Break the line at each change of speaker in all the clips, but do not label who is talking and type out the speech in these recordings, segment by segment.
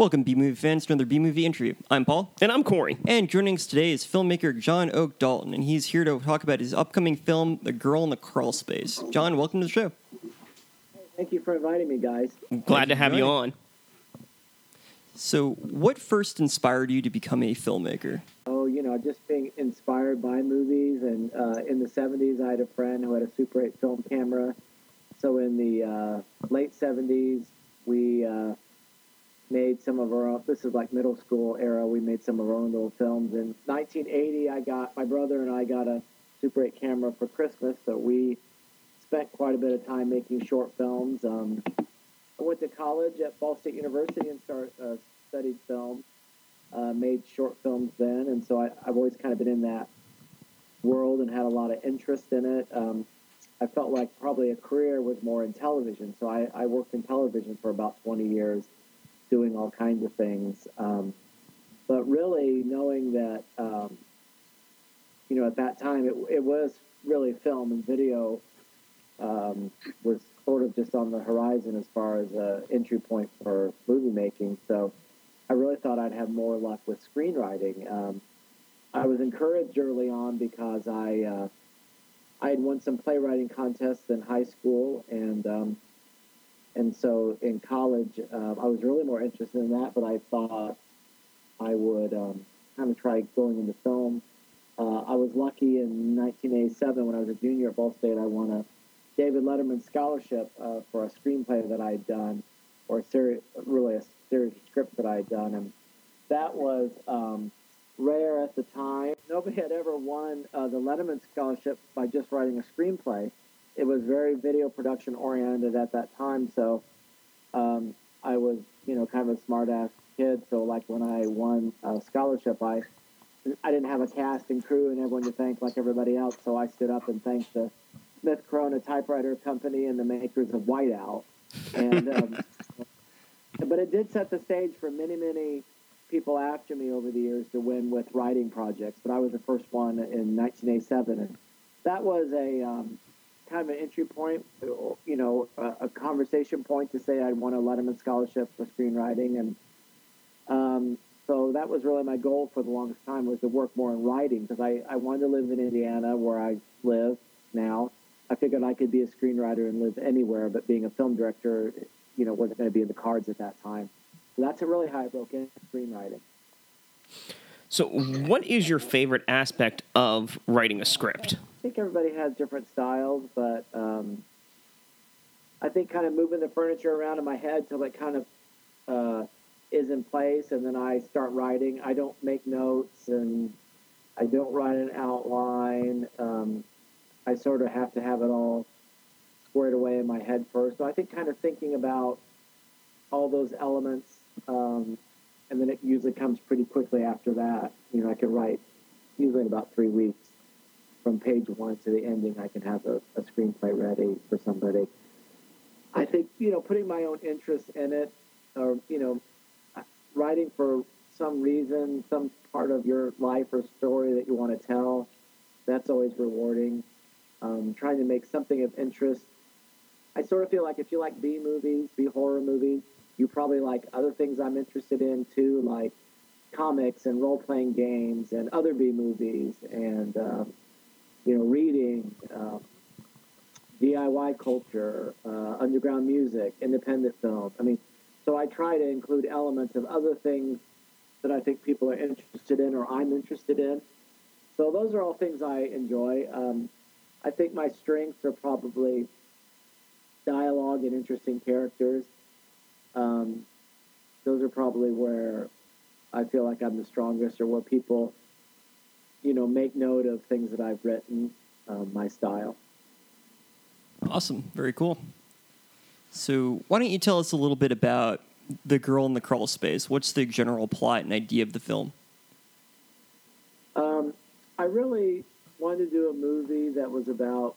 Welcome, B movie fans, to another B movie interview. I'm Paul.
And I'm Corey.
And joining us today is filmmaker John Oak Dalton, and he's here to talk about his upcoming film, The Girl in the Crawl Space. John, welcome to the show.
Thank you for inviting me, guys.
Glad to have you on.
So, what first inspired you to become a filmmaker?
Oh, you know, just being inspired by movies. And uh, in the 70s, I had a friend who had a Super 8 film camera. So, in the uh, late 70s, we uh, made some of our own, this is like middle school era, we made some of our own little films. In 1980, I got, my brother and I got a Super 8 camera for Christmas, so we spent quite a bit of time making short films. Um, I went to college at Ball State University and start, uh, studied film, uh, made short films then, and so I, have always kind of been in that world and had a lot of interest in it. Um, I felt like probably a career was more in television, so I, I worked in television for about 20 years doing all kinds of things. Um, but really knowing that, um, you know, at that time it, it was really film and video um, was sort of just on the horizon as far as an entry point for movie making. So I really thought I'd have more luck with screenwriting. Um, I was encouraged early on because I uh, I had won some playwriting contests in high school, and um, and so in college, uh, I was really more interested in that, but I thought I would um, kind of try going into film. Uh, I was lucky in 1987 when I was a junior at Ball State. I won a David Letterman scholarship uh, for a screenplay that I had done, or a really a series script that I had done, and that was um, rare at the time. Nobody had ever won uh, the Letterman scholarship by just writing a screenplay it was very video production oriented at that time. So um, I was, you know, kind of a smart ass kid. So like when I won a scholarship, I I didn't have a cast and crew and everyone to thank like everybody else. So I stood up and thanked the Smith Corona typewriter company and the makers of Whiteout. And um, but it did set the stage for many, many people after me over the years to win with writing projects. But I was the first one in 1987, and that was a um, kind of an entry point, you know, a, a conversation point to say I'd won a Letterman scholarship for screenwriting, and um, so that was really my goal for the longest time was to work more in writing because I, I wanted to live in Indiana where I live now. I figured I could be a screenwriter and live anywhere, but being a film director, you know, wasn't going to be in the cards at that time. So that's a really high broke in screenwriting.
So, what is your favorite aspect of writing a script?
I think everybody has different styles, but um, I think kind of moving the furniture around in my head till it kind of uh, is in place, and then I start writing. I don't make notes, and I don't write an outline. Um, I sort of have to have it all squared away in my head first. So I think kind of thinking about all those elements, um, and then it usually comes pretty quickly after that. You know, I can write usually in about three weeks from page one to the ending, I can have a, a screenplay ready for somebody. I think you know putting my own interest in it, or you know, writing for some reason, some part of your life or story that you want to tell, that's always rewarding. Um, trying to make something of interest. I sort of feel like if you like B movies, B horror movies, you probably like other things I'm interested in too, like comics and role playing games and other B movies and um, you know, reading, uh, DIY culture, uh, underground music, independent film. I mean, so I try to include elements of other things that I think people are interested in or I'm interested in. So those are all things I enjoy. Um, I think my strengths are probably dialogue and interesting characters. Um, those are probably where I feel like I'm the strongest or where people you know, make note of things that I've written, um, my style.
Awesome. Very cool. So, why don't you tell us a little bit about The Girl in the Crawl Space? What's the general plot and idea of the film?
Um, I really wanted to do a movie that was about.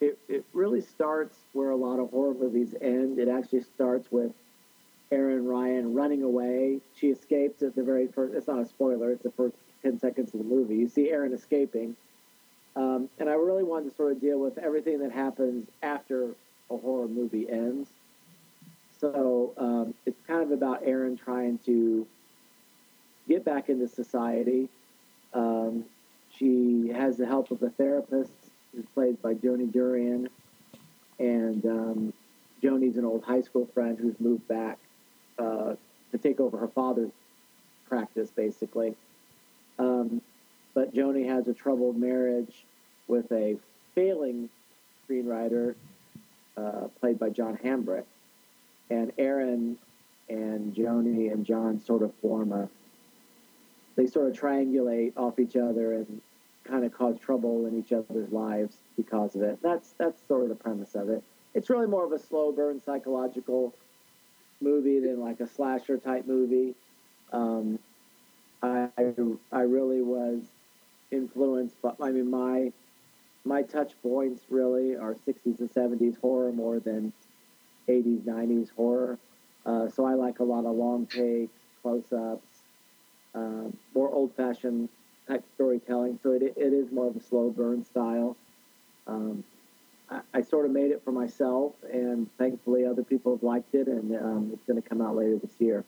It, it really starts where a lot of horror movies end. It actually starts with Erin Ryan running away. She escapes at the very first. It's not a spoiler. It's the first ten seconds of the movie. You see Erin escaping, um, and I really wanted to sort of deal with everything that happens after a horror movie ends. So um, it's kind of about Erin trying to get back into society. Um, she has the help of a therapist who's played by Joni Durian, and um, Joni's an old high school friend who's moved back uh, to take over her father's practice, basically. Um, but Joni has a troubled marriage with a failing screenwriter uh, played by John Hambrick. And Erin and Joni and John sort of form a, they sort of triangulate off each other and kind of cause trouble in each other's lives because of it. That's that's sort of the premise of it. It's really more of a slow burn psychological movie than like a slasher type movie. Um, I I really was influenced, but I mean my my touch points really are 60s and 70s horror more than 80s 90s horror. Uh, so I like a lot of long takes, close ups, um, more old fashioned type storytelling. So it, it is more of a slow burn style. Um, I, sort of made it for myself, and thankfully other people have liked it, and um, it's going to come out later this year.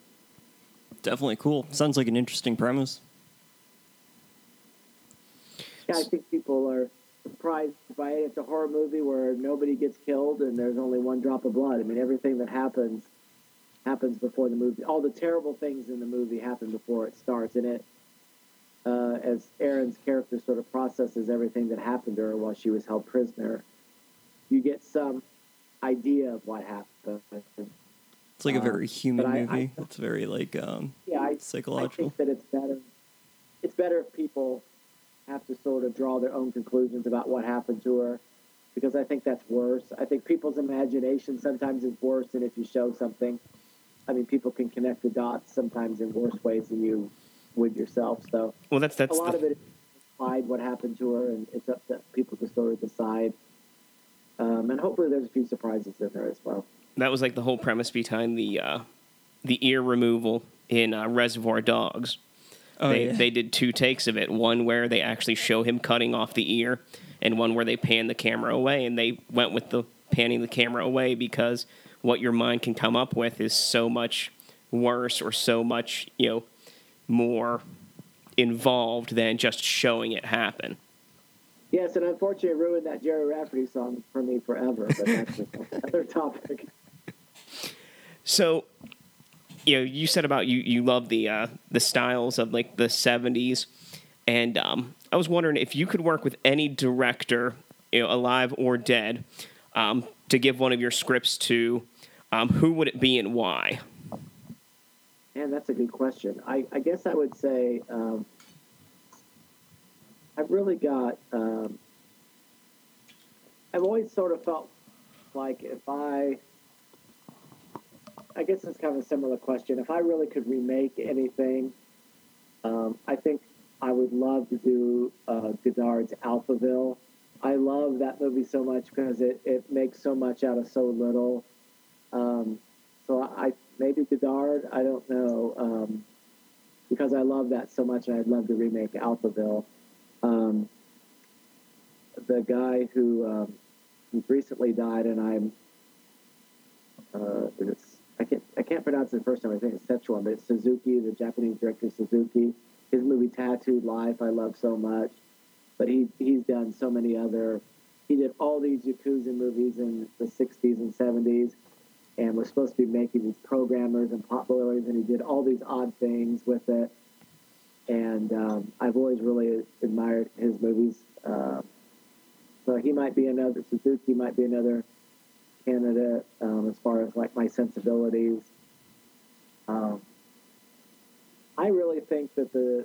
Definitely cool. Sounds like an interesting premise.
Yeah, I think people are surprised by it. It's a horror movie where nobody gets killed and there's only one drop of blood. I mean, everything that happens happens before the movie. All the terrible things in the movie happen before it starts, and it uh, as Erin's character sort of processes everything that happened to her while she was held prisoner, you get some idea of what happened.
It's like a very um, human I, movie. I, it's very like um,
yeah, I,
psychological.
I think that it's better. It's better if people have to sort of draw their own conclusions about what happened to her, because I think that's worse. I think people's imagination sometimes is worse than if you show something. I mean, people can connect the dots sometimes in worse ways than you would yourself. So,
well, that's that's
a lot
the...
of it implied what happened to her, and it's up to people to sort of decide. Um, and hopefully, there's a few surprises in there as well.
That was like the whole premise behind the uh, the ear removal in uh, Reservoir Dogs. Oh, they, yeah. they did two takes of it one where they actually show him cutting off the ear, and one where they pan the camera away. And they went with the panning the camera away because what your mind can come up with is so much worse or so much, you know, more involved than just showing it happen.
Yes, and unfortunately, it ruined that Gerry Rafferty song for me forever. But that's another topic.
So, you know, you said about you you love the uh, the styles of like the '70s, and um, I was wondering if you could work with any director, you know, alive or dead, um, to give one of your scripts to. Um, who would it be and why?
Man, that's a good question. I, I guess I would say um, I've really got. Um, I've always sort of felt like if I, I guess it's kind of a similar question. If I really could remake anything, um, I think I would love to do uh, Godard's Alphaville. I love that movie so much because it, it makes so much out of so little. Um, so I maybe Godard. I don't know um, because I love that so much, and I'd love to remake Alphaville. Um, the guy who um, recently died, and I'm uh, I can't I can't pronounce the first name. I think it's Seijun, but it's Suzuki, the Japanese director Suzuki. His movie Tattooed Life I love so much, but he he's done so many other. He did all these Yakuza movies in the 60s and 70s and was supposed to be making these programmers and pot boilers, and he did all these odd things with it. And um, I've always really admired his movies. Uh, so he might be another Suzuki, might be another candidate um, as far as like my sensibilities. Um, I really think that the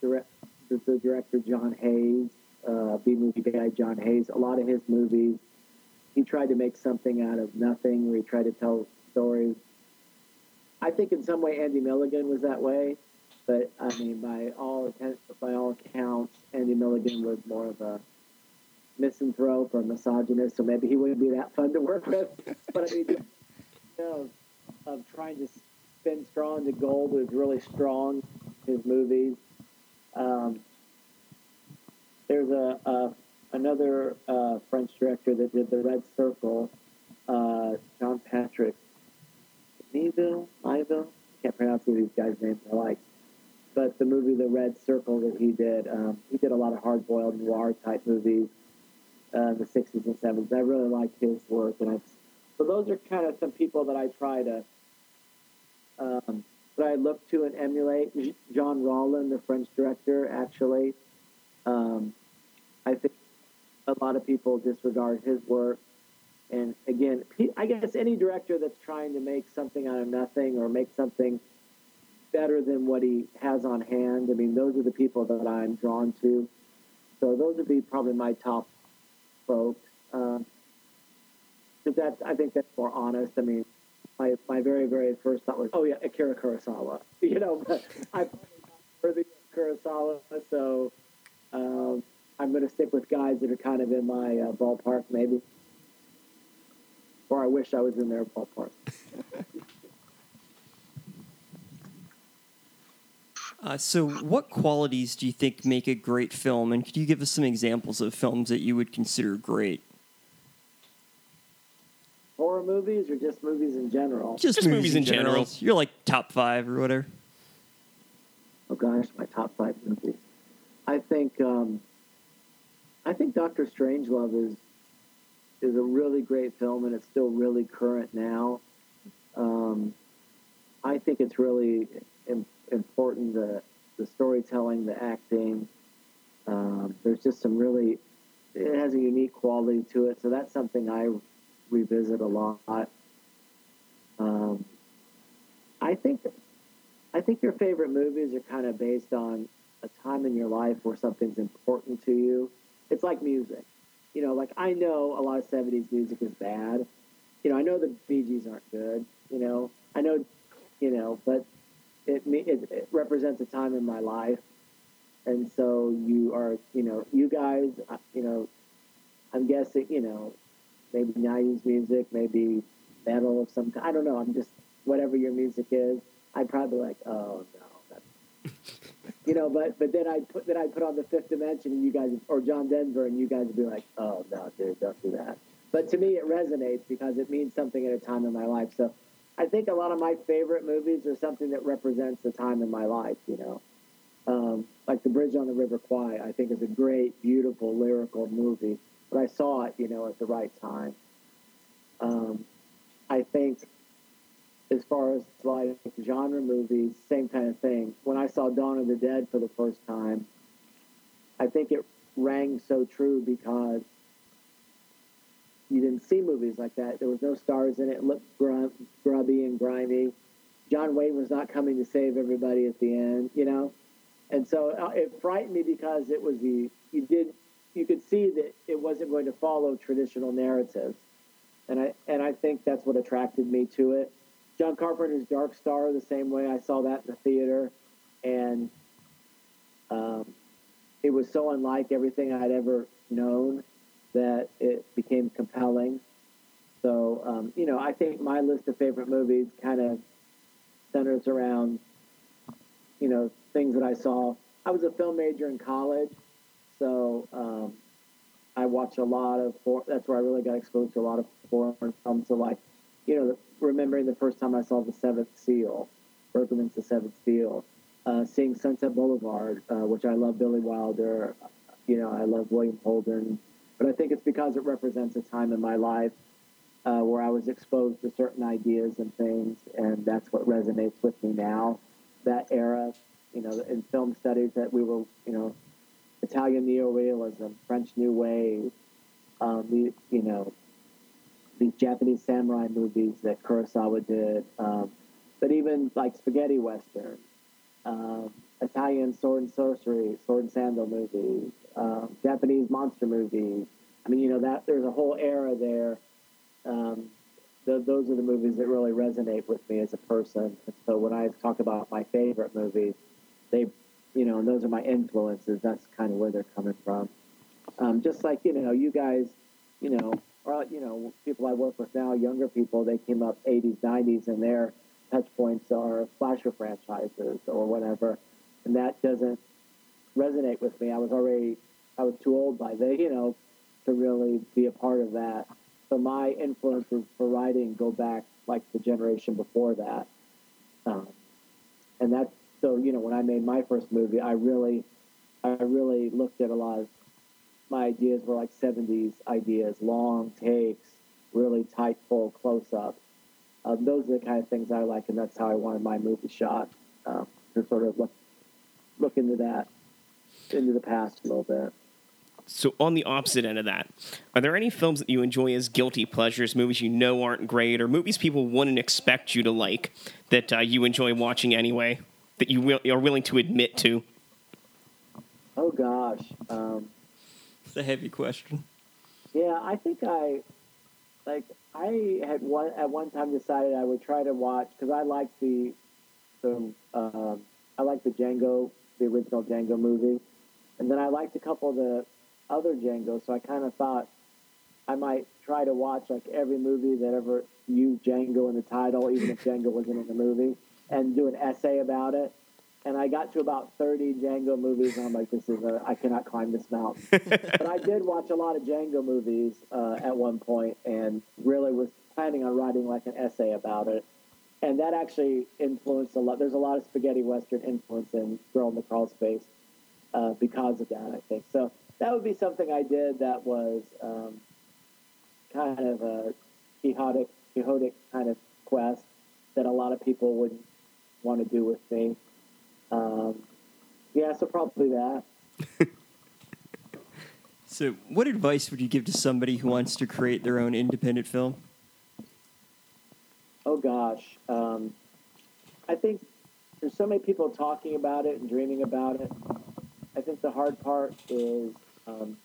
direct, is the director John Hayes, uh, B movie guy John Hayes. A lot of his movies, he tried to make something out of nothing, where he tried to tell stories. I think in some way Andy Milligan was that way, but I mean by all by all accounts, Andy Milligan was more of a misanthrope or misogynist, so maybe he wouldn't be that fun to work with. But I mean, you know, of trying to spin straw into gold was really strong. In his movies. Um, there's a, a another uh, French director that did The Red Circle, uh, John Patrick Neville. I can't pronounce these guys' names. I like, but the movie The Red Circle that he did, um, he did a lot of hard-boiled noir type movies uh, in the '60s and '70s. I really like his work, and I so those are kind of some people that I try to um, that I look to and emulate. John Rollin, the French director, actually. Um, I think a lot of people disregard his work. And again, I guess any director that's trying to make something out of nothing or make something better than what he has on hand, I mean, those are the people that I'm drawn to. So those would be probably my top folks. Because uh, that's, I think that's more honest. I mean, my, my very, very first thought was, oh yeah, Akira Kurosawa. You know, I'm worthy of Kurosawa, so um, I'm going to stick with guys that are kind of in my uh, ballpark, maybe. Or I wish I was in their ballpark.
Uh, so, what qualities do you think make a great film? And could you give us some examples of films that you would consider great?
horror movies or just movies in general?
Just, just movies, movies, in general. general. You're like top five or whatever.
Oh gosh, my top five movies. I think um, I think Doctor Strangelove is is a really great film, and it's still really current now. Um, I think it's really Im- important the the storytelling, the acting. Um, there's just some really it has a unique quality to it, so that's something I revisit a lot. Um, I think I think your favorite movies are kind of based on a time in your life where something's important to you. It's like music. You know, like I know a lot of 70s music is bad. You know, I know the Bee Gees aren't good. You know, I know, you know, but it, it, it represents a time in my life. And so you are, you know, you guys, uh, you know, I'm guessing, you know, maybe 90s music, maybe metal of some kind. I don't know. I'm just whatever your music is. I'd probably like, oh no, you know. But but then I put then I put on the Fifth Dimension, and you guys or John Denver, and you guys would be like, oh no, dude, don't do that. But to me, it resonates because it means something at a time in my life. So I think a lot of my favorite movies are something that represents a time in my life. You know. Um, like the Bridge on the River Kwai, I think is a great, beautiful, lyrical movie but I saw it, you know, at the right time. Um, I think as far as like genre movies, same kind of thing. When I saw Dawn of the Dead for the first time, I think it rang so true because you didn't see movies like that. There was no stars in it. It looked grubby and grimy. John Wayne was not coming to save everybody at the end, you know. And so uh, it frightened me because it was the you did you could see that it wasn't going to follow traditional narratives, and I and I think that's what attracted me to it. John Carpenter's Dark Star, the same way I saw that in the theater, and um, it was so unlike everything I'd ever known that it became compelling. So um, you know, I think my list of favorite movies kind of centers around you know things that I saw. I was a film major in college, so um, I watch a lot of. That's where I really got exposed to a lot of foreign films. So like, you know, remembering the first time I saw The Seventh Seal, Bergman's The Seventh Seal, uh, seeing Sunset Boulevard, uh, which I love Billy Wilder. You know, I love William Holden, but I think it's because it represents a time in my life uh, where I was exposed to certain ideas and things, and that's what resonates with me now. That era, you know, in film studies that we were, you know, Italian neorealism, French New Wave, um, the, you know, these Japanese samurai movies that Kurosawa did, um, but even like spaghetti western, um, Italian sword and sorcery, sword and sandal movies, um, Japanese monster movies. I mean, you know that there's a whole era there. Um, those are the movies that really resonate with me as a person. And so when I talk about my favorite movies, they, you know, and those are my influences. That's kind of where they're coming from. Um, just like you know, you guys, you know, or you know, people I work with now, younger people, they came up 80s, 90s, and their touch points are slasher franchises or whatever, and that doesn't resonate with me. I was already, I was too old by then, you know, to really be a part of that. So my influences for writing go back like the generation before that, um, and that's so you know when I made my first movie, I really, I really looked at a lot of my ideas were like 70s ideas, long takes, really tight, full close up. Um, those are the kind of things I like, and that's how I wanted my movie shot um, to sort of look look into that, into the past a little bit.
So, on the opposite end of that, are there any films that you enjoy as guilty pleasures, movies you know aren't great, or movies people wouldn't expect you to like that uh, you enjoy watching anyway, that you will, are willing to admit to?
Oh gosh, um,
it's a heavy question.
Yeah, I think I like I had one at one time decided I would try to watch because I like the the um, I like the Django the original Django movie, and then I liked a couple of the other Django, so I kind of thought I might try to watch like every movie that ever used Django in the title, even if Django wasn't in the movie, and do an essay about it and I got to about 30 Django movies, and I'm like, this is a, I cannot climb this mountain. but I did watch a lot of Django movies uh, at one point, and really was planning on writing like an essay about it. And that actually influenced a lot. There's a lot of spaghetti western influence in Girl in the Crawl Space uh, because of that, I think. So that would be something I did that was um, kind of a Quixotic, Quixotic kind of quest that a lot of people would want to do with me. Um, yeah, so probably that.
so, what advice would you give to somebody who wants to create their own independent film?
Oh gosh, um, I think there's so many people talking about it and dreaming about it. I think the hard part is um,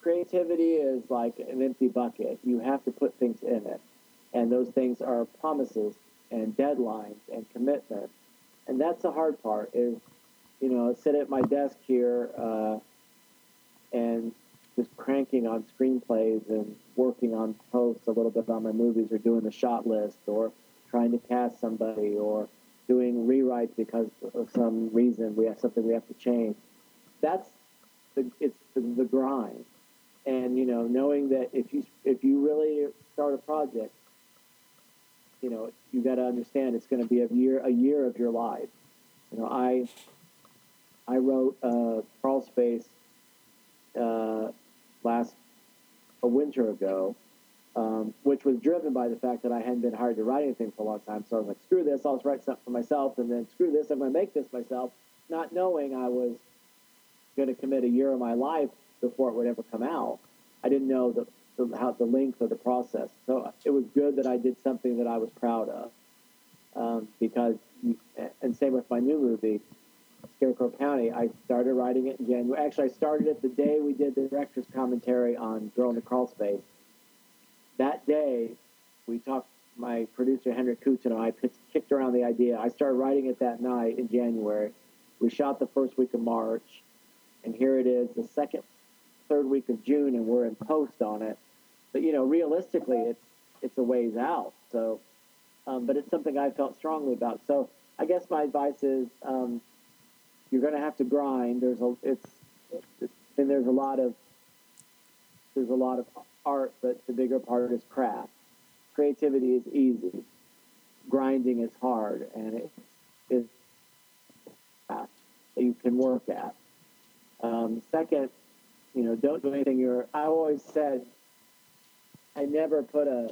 creativity is like an empty bucket. You have to put things in it, and those things are promises and deadlines and commitments and that's the hard part is you know sit at my desk here uh, and just cranking on screenplays and working on posts a little bit on my movies or doing the shot list or trying to cast somebody or doing rewrites because of some reason we have something we have to change that's the it's the, the grind and you know knowing that if you if you really start a project you know, you got to understand it's going to be a year, a year of your life. You know, I, I wrote uh, Crawl Space uh, last a winter ago, um, which was driven by the fact that I hadn't been hired to write anything for a long time. So I was like, screw this, I'll just write something for myself, and then screw this, I'm going to make this myself, not knowing I was going to commit a year of my life before it would ever come out. I didn't know that the, how the length of the process. So it was good that I did something that I was proud of, um, because and same with my new movie, Scarecrow County. I started writing it in January. Actually, I started it the day we did the director's commentary on Girl in the Crawl Space. That day, we talked. My producer Henrique Couto and I kicked around the idea. I started writing it that night in January. We shot the first week of March, and here it is, the second third week of June, and we're in post on it. But you know, realistically, it's it's a ways out. So, um, but it's something I felt strongly about. So I guess my advice is um, you're going to have to grind. There's a it's, it's and there's a lot of there's a lot of art, but the bigger part is craft. Creativity is easy. Grinding is hard, and it is that you can work at. Um, second, you know, don't do anything you're. I always said, I never put a,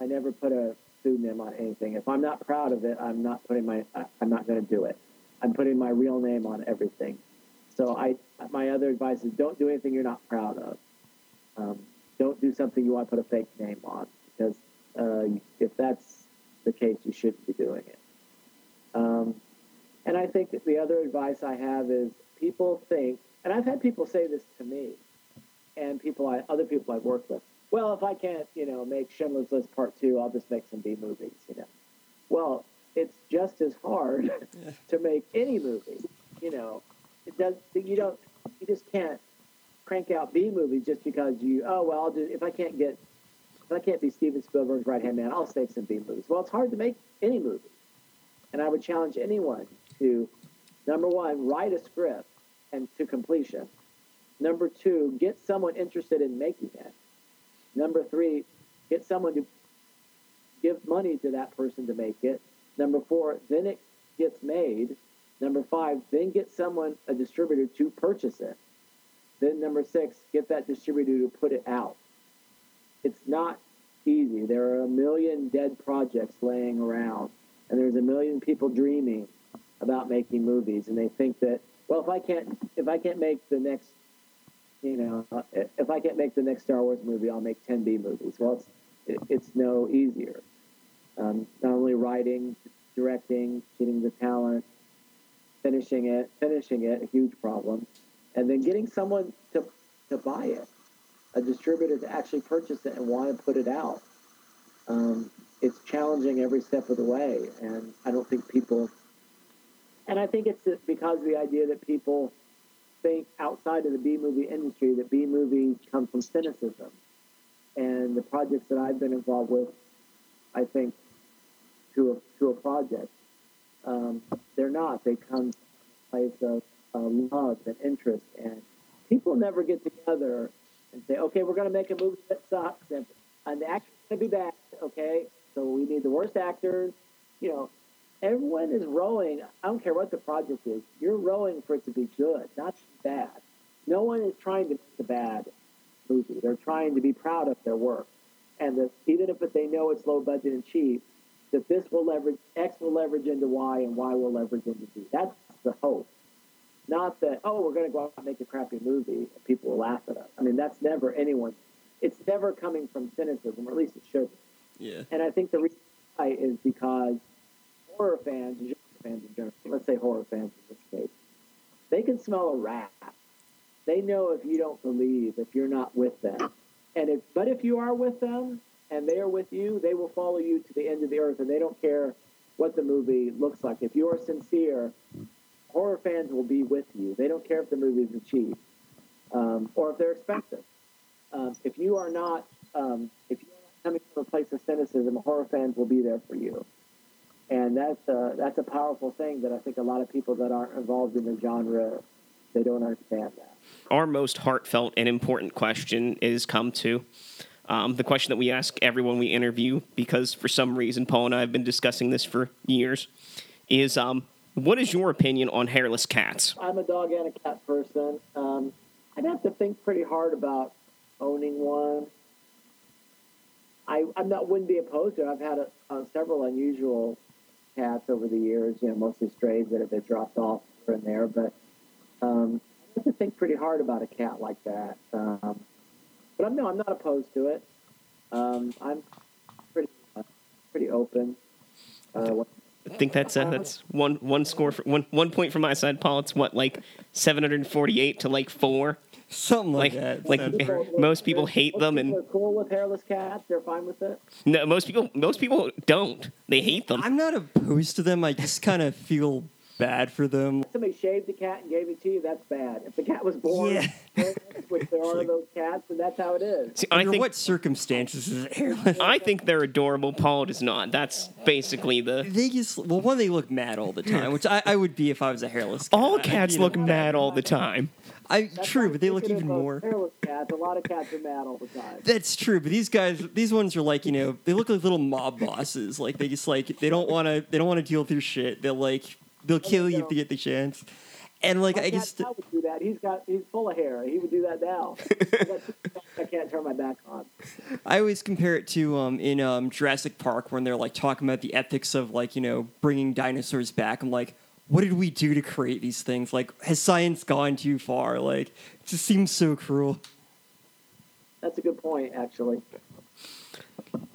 I never put a pseudonym on anything. If I'm not proud of it, I'm not putting my, I'm not going to do it. I'm putting my real name on everything. So I, my other advice is don't do anything you're not proud of. Um, don't do something you want to put a fake name on because uh, if that's the case, you shouldn't be doing it. Um, And I think the other advice I have is people think, and I've had people say this to me, and people I other people I've worked with. Well, if I can't, you know, make Schindler's List Part Two, I'll just make some B movies. You know, well, it's just as hard to make any movie. You know, it does. You don't. You just can't crank out B movies just because you. Oh well, I'll do, if I can't get, if I can't be Steven Spielberg's right hand man, I'll make some B movies. Well, it's hard to make any movie, and I would challenge anyone to, number one, write a script and to completion. Number two, get someone interested in making it. Number three, get someone to give money to that person to make it. Number four, then it gets made. Number five, then get someone, a distributor, to purchase it. Then number six, get that distributor to put it out. It's not easy. There are a million dead projects laying around, and there's a million people dreaming about making movies, and they think that, well, if I can't, if I can't make the next you know, if I can't make the next Star Wars movie, I'll make 10 B movies. Well, it's, it's no easier. Um, not only writing, directing, getting the talent, finishing it, finishing it, a huge problem, and then getting someone to, to buy it, a distributor to actually purchase it and want to put it out. Um, it's challenging every step of the way, and I don't think people, and I think it's because the idea that people think outside of the B movie industry that B movies come from cynicism. And the projects that I've been involved with, I think, to a, to a project, um, they're not. They come from a place of uh, love and interest. And people never get together and say, okay, we're going to make a movie that sucks and, and the actor's going to be bad, okay? So we need the worst actors. You know, everyone is rowing. I don't care what the project is. You're rowing for it to be good, not bad. No one is trying to make a bad movie. They're trying to be proud of their work, and even if they know it's low budget and cheap, that this will leverage X will leverage into Y and Y will leverage into Z. That's the hope. Not that oh we're going to go out and make a crappy movie and people will laugh at us. I mean that's never anyone. It's never coming from cynicism, or at least it shouldn't.
Yeah.
And I think the reason why is because horror fans, genre fans in general, let's say horror fans in this case, they can smell a rat. They know if you don't believe, if you're not with them. And if, but if you are with them and they are with you, they will follow you to the end of the earth, and they don't care what the movie looks like. If you are sincere, horror fans will be with you. They don't care if the movie is cheap um, or if they're expensive. Um, if you are not, um, if you're coming from a place of cynicism, horror fans will be there for you and that's a, that's a powerful thing that I think a lot of people that aren't involved in the genre they don't understand that.
Our most heartfelt and important question is come to. Um, the question that we ask everyone we interview, because for some reason Paul and I have been discussing this for years, is um, what is your opinion on hairless cats?
I'm a dog and a cat person. Um, I'd have to think pretty hard about owning one. I, I'm not wouldn't be opposed to it. I've had a, uh, several unusual cats over the years, you know, mostly strays that have been dropped off here and there. But um, I have to think pretty hard about a cat like that. Um, but I'm no, I'm not opposed to it. Um, I'm pretty uh, pretty open.
Uh, I think that's uh, that's one one score for one one point from my side, Paul. It's what like seven hundred and forty eight to like four.
Something like, like that.
Like people, most people hate
most
them,
people
and
are cool with hairless cats. They're fine with it.
No, most people most people don't. They hate them.
I'm not opposed to them. I just kind of feel bad for them.
If somebody shaved the cat and gave it to you, that's bad. If the cat was born, yeah. which there are like, those cats, and that's how it is.
See, Under think, what circumstances is it hairless?
I think they're adorable. Paul does not. That's basically the.
They just well, one they look mad all the time, which I, I would be if I was a hairless.
Cat. All cats look know. mad all the time.
I That's true, but they look even more.
Hairless cats. A lot of cats are mad all the time.
That's true, but these guys, these ones are like you know, they look like little mob bosses. Like they just like they don't want to, they don't want to deal with your shit. They'll like they'll kill you if they get the chance. And like
my
I just
would do that. He's got he's full of hair. He would do that now. I can't turn my back on.
I always compare it to um, in um, Jurassic Park when they're like talking about the ethics of like you know bringing dinosaurs back. I'm like, what did we do to create these things? Like, has science gone too far? Like, it just seems so cruel.
That's a good point, actually.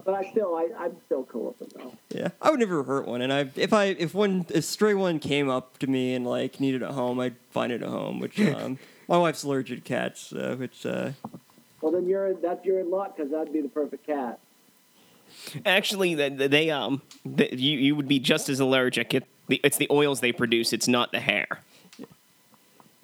But I still, I, I'm still cool with them though.
Yeah, I would never hurt one, and I if I if one a stray one came up to me and like needed a home, I'd find it a home. Which um, my wife's allergic to cats, uh, which. Uh,
well, then you're that's you're in luck because that'd be the perfect cat.
Actually, they, they um, they, you you would be just as allergic. It, it's the oils they produce. It's not the hair.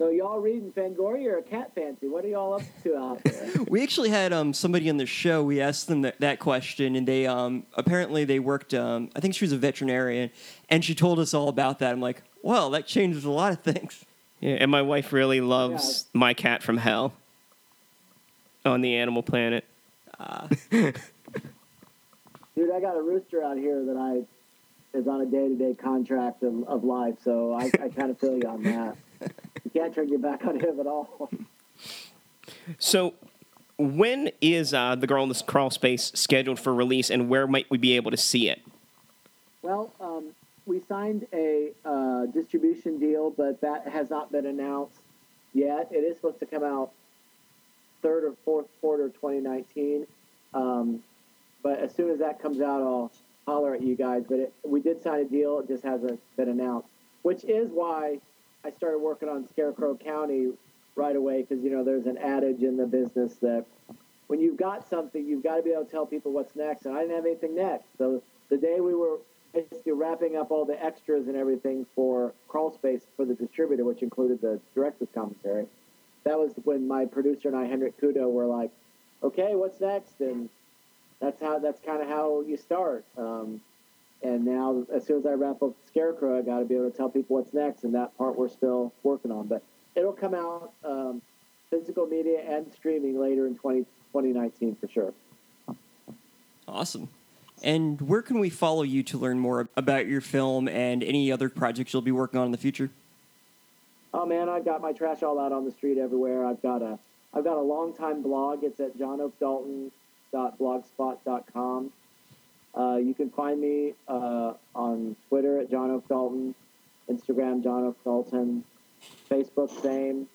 So y'all reading Fangoria or a Cat Fancy? What are y'all up to out there?
we actually had um, somebody on the show. We asked them that, that question, and they um, apparently they worked. Um, I think she was a veterinarian, and she told us all about that. I'm like, well, that changes a lot of things.
Yeah, and my wife really loves yeah. my cat from hell on the Animal Planet. Uh.
Dude, I got a rooster out here that I is on a day to day contract of, of life, so I, I kind of feel you on that you can't turn your back on him at all.
So, when is uh, the Girl in the Crawl Space scheduled for release, and where might we be able to see it?
Well, um, we signed a uh, distribution deal, but that has not been announced yet. It is supposed to come out third or fourth quarter 2019. Um, but as soon as that comes out, I'll holler at you guys. But it, we did sign a deal; it just hasn't been announced, which is why I started working on Scarecrow County right away because you know there's an adage in the business that when you've got something, you've got to be able to tell people what's next. And I didn't have anything next, so the day we were basically wrapping up all the extras and everything for Crawl Space for the distributor, which included the director's commentary, that was when my producer and I, Henrique Couto, were like, "Okay, what's next?" And that's how that's kind of how you start. Um, and now, as soon as I wrap up Scarecrow, I got to be able to tell people what's next, and that part we're still working on. But it'll come out um, physical media and streaming later in 20, 2019 for sure.
Awesome. And where can we follow you to learn more about your film and any other projects you'll be working on in the future?
Oh man, I've got my trash all out on the street everywhere. I've got a I've got a long time blog. It's at johnoakdalton.blogspot.com. Uh, you can find me uh, on Twitter at John Oak Dalton, Instagram John Oak Dalton, Facebook same.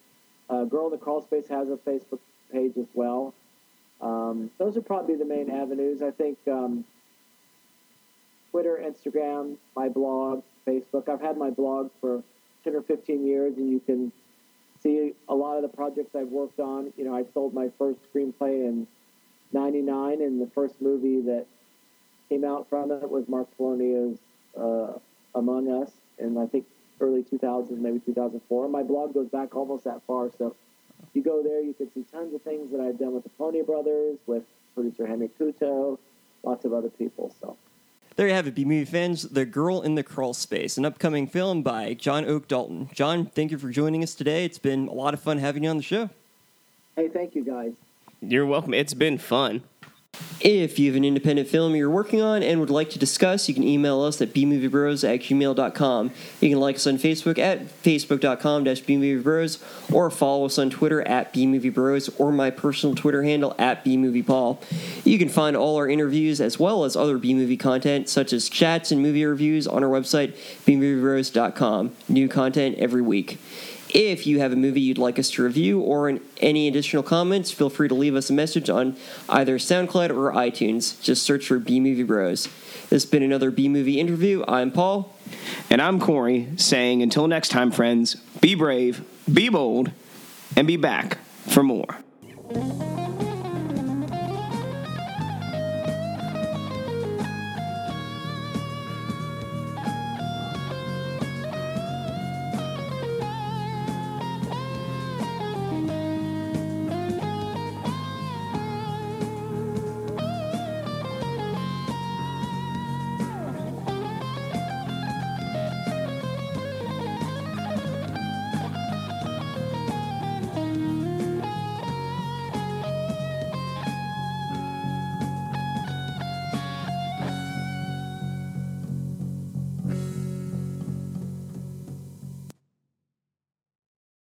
Uh, Girl in the Crawl Space has a Facebook page as well. Um, those are probably the main avenues. I think um, Twitter, Instagram, my blog, Facebook. I've had my blog for 10 or 15 years, and you can see a lot of the projects I've worked on. You know, I sold my first screenplay in 99, and the first movie that came out from it was Mark Polonia's uh, Among Us, and I think early 2000s, maybe 2004. My blog goes back almost that far, so if you go there, you can see tons of things that I've done with the Polonia Brothers, with producer Henrique Couto, lots of other people. So.
There you have it, B movie fans. The Girl in the Crawl Space, an upcoming film by John Oak Dalton. John, thank you for joining us today. It's been a lot of fun having you on the show.
Hey, thank you guys.
You're welcome. It's been fun.
If you have an independent film you're working on and would like to discuss, you can email us at bmoviebros at gmail.com. You can like us on Facebook at facebook.com bmoviebros or follow us on Twitter at bmoviebros or my personal Twitter handle at bmoviepaul. You can find all our interviews as well as other bmovie content such as chats and movie reviews on our website bmoviebros.com. New content every week. If you have a movie you'd like us to review or any additional comments, feel free to leave us a message on either SoundCloud or iTunes. Just search for B Movie Bros. This has been another B Movie interview. I'm Paul.
And I'm Corey, saying until next time, friends, be brave, be bold, and be back for more.